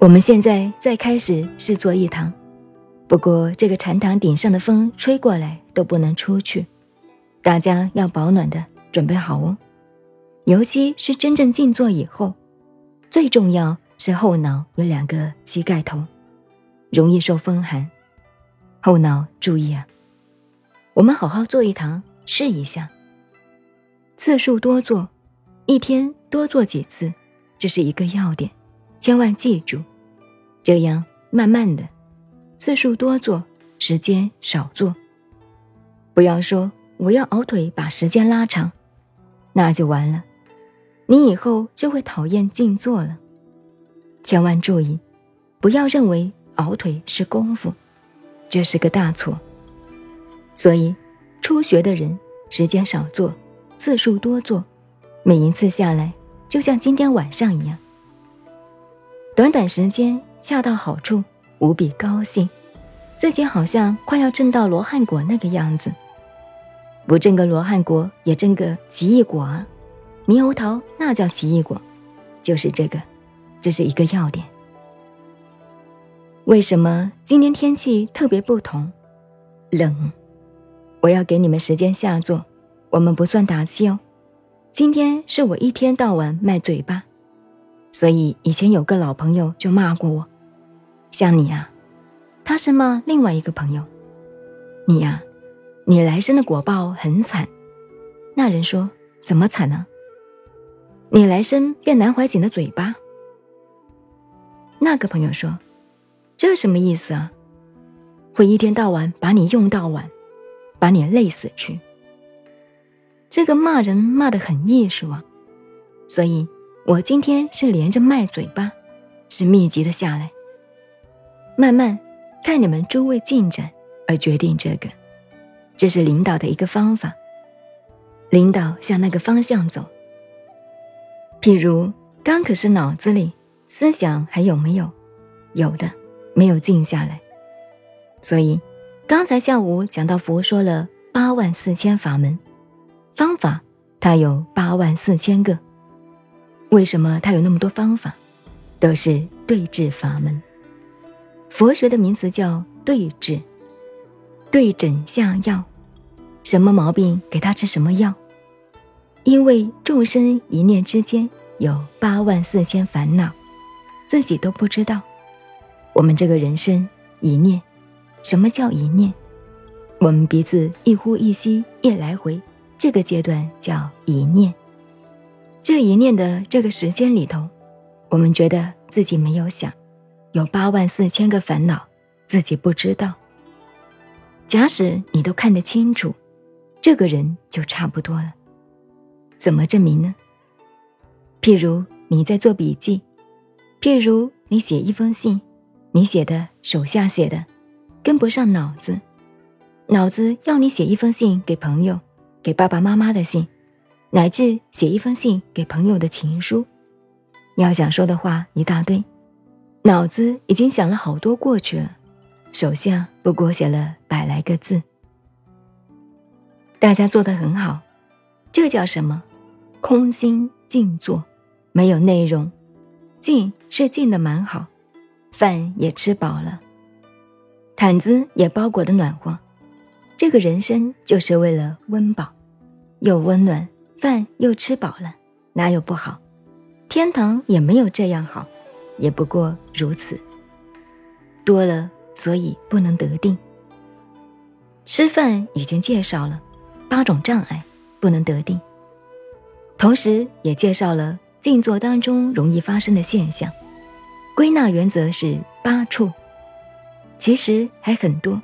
我们现在再开始试做一堂，不过这个禅堂顶上的风吹过来都不能出去，大家要保暖的准备好哦。尤其是真正静坐以后，最重要是后脑有两个膝盖头，容易受风寒。后脑注意啊！我们好好做一堂，试一下。次数多做，一天多做几次，这是一个要点，千万记住。这样慢慢的，次数多做，时间少做。不要说我要熬腿把时间拉长，那就完了。你以后就会讨厌静坐了。千万注意，不要认为熬腿是功夫，这是个大错。所以，初学的人时间少做，次数多做，每一次下来就像今天晚上一样，短短时间。恰到好处，无比高兴，自己好像快要挣到罗汉果那个样子。不挣个罗汉果，也挣个奇异果啊！猕猴桃那叫奇异果，就是这个，这是一个要点。为什么今天天气特别不同？冷。我要给你们时间下作，我们不算打气哦。今天是我一天到晚卖嘴巴。所以以前有个老朋友就骂过我，像你啊，他是骂另外一个朋友，你呀，你来生的果报很惨。那人说怎么惨呢？你来生变南怀瑾的嘴巴。那个朋友说，这什么意思啊？会一天到晚把你用到晚，把你累死去。这个骂人骂得很艺术啊，所以。我今天是连着卖嘴巴，是密集的下来，慢慢看你们诸位进展而决定这个，这是领导的一个方法。领导向那个方向走。譬如刚可是脑子里思想还有没有？有的，没有静下来。所以刚才下午讲到佛说了八万四千法门，方法它有八万四千个。为什么它有那么多方法？都是对治法门。佛学的名词叫对治，对症下药。什么毛病给他吃什么药？因为众生一念之间有八万四千烦恼，自己都不知道。我们这个人生一念，什么叫一念？我们鼻子一呼一吸一来回，这个阶段叫一念。这一念的这个时间里头，我们觉得自己没有想，有八万四千个烦恼，自己不知道。假使你都看得清楚，这个人就差不多了。怎么证明呢？譬如你在做笔记，譬如你写一封信，你写的手下写的，跟不上脑子，脑子要你写一封信给朋友，给爸爸妈妈的信。乃至写一封信给朋友的情书，要想说的话一大堆，脑子已经想了好多过去了，手下不过写了百来个字。大家做的很好，这叫什么？空心静坐，没有内容，静是静的蛮好，饭也吃饱了，毯子也包裹的暖和，这个人生就是为了温饱，又温暖。饭又吃饱了，哪有不好？天堂也没有这样好，也不过如此。多了，所以不能得定。吃饭已经介绍了八种障碍，不能得定。同时也介绍了静坐当中容易发生的现象，归纳原则是八处。其实还很多，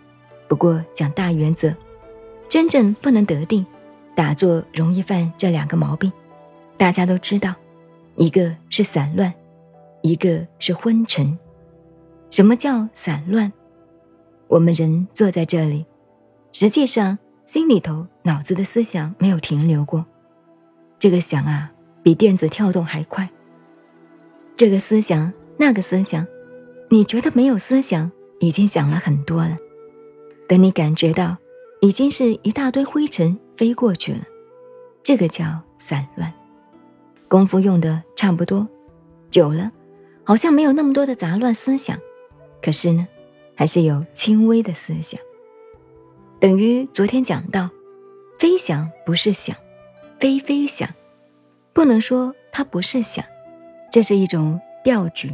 不过讲大原则，真正不能得定。打坐容易犯这两个毛病，大家都知道，一个是散乱，一个是昏沉。什么叫散乱？我们人坐在这里，实际上心里头、脑子的思想没有停留过。这个想啊，比电子跳动还快。这个思想，那个思想，你觉得没有思想，已经想了很多了。等你感觉到，已经是一大堆灰尘。飞过去了，这个叫散乱。功夫用的差不多，久了，好像没有那么多的杂乱思想，可是呢，还是有轻微的思想。等于昨天讲到，飞翔不是想，飞飞翔，不能说它不是想，这是一种调举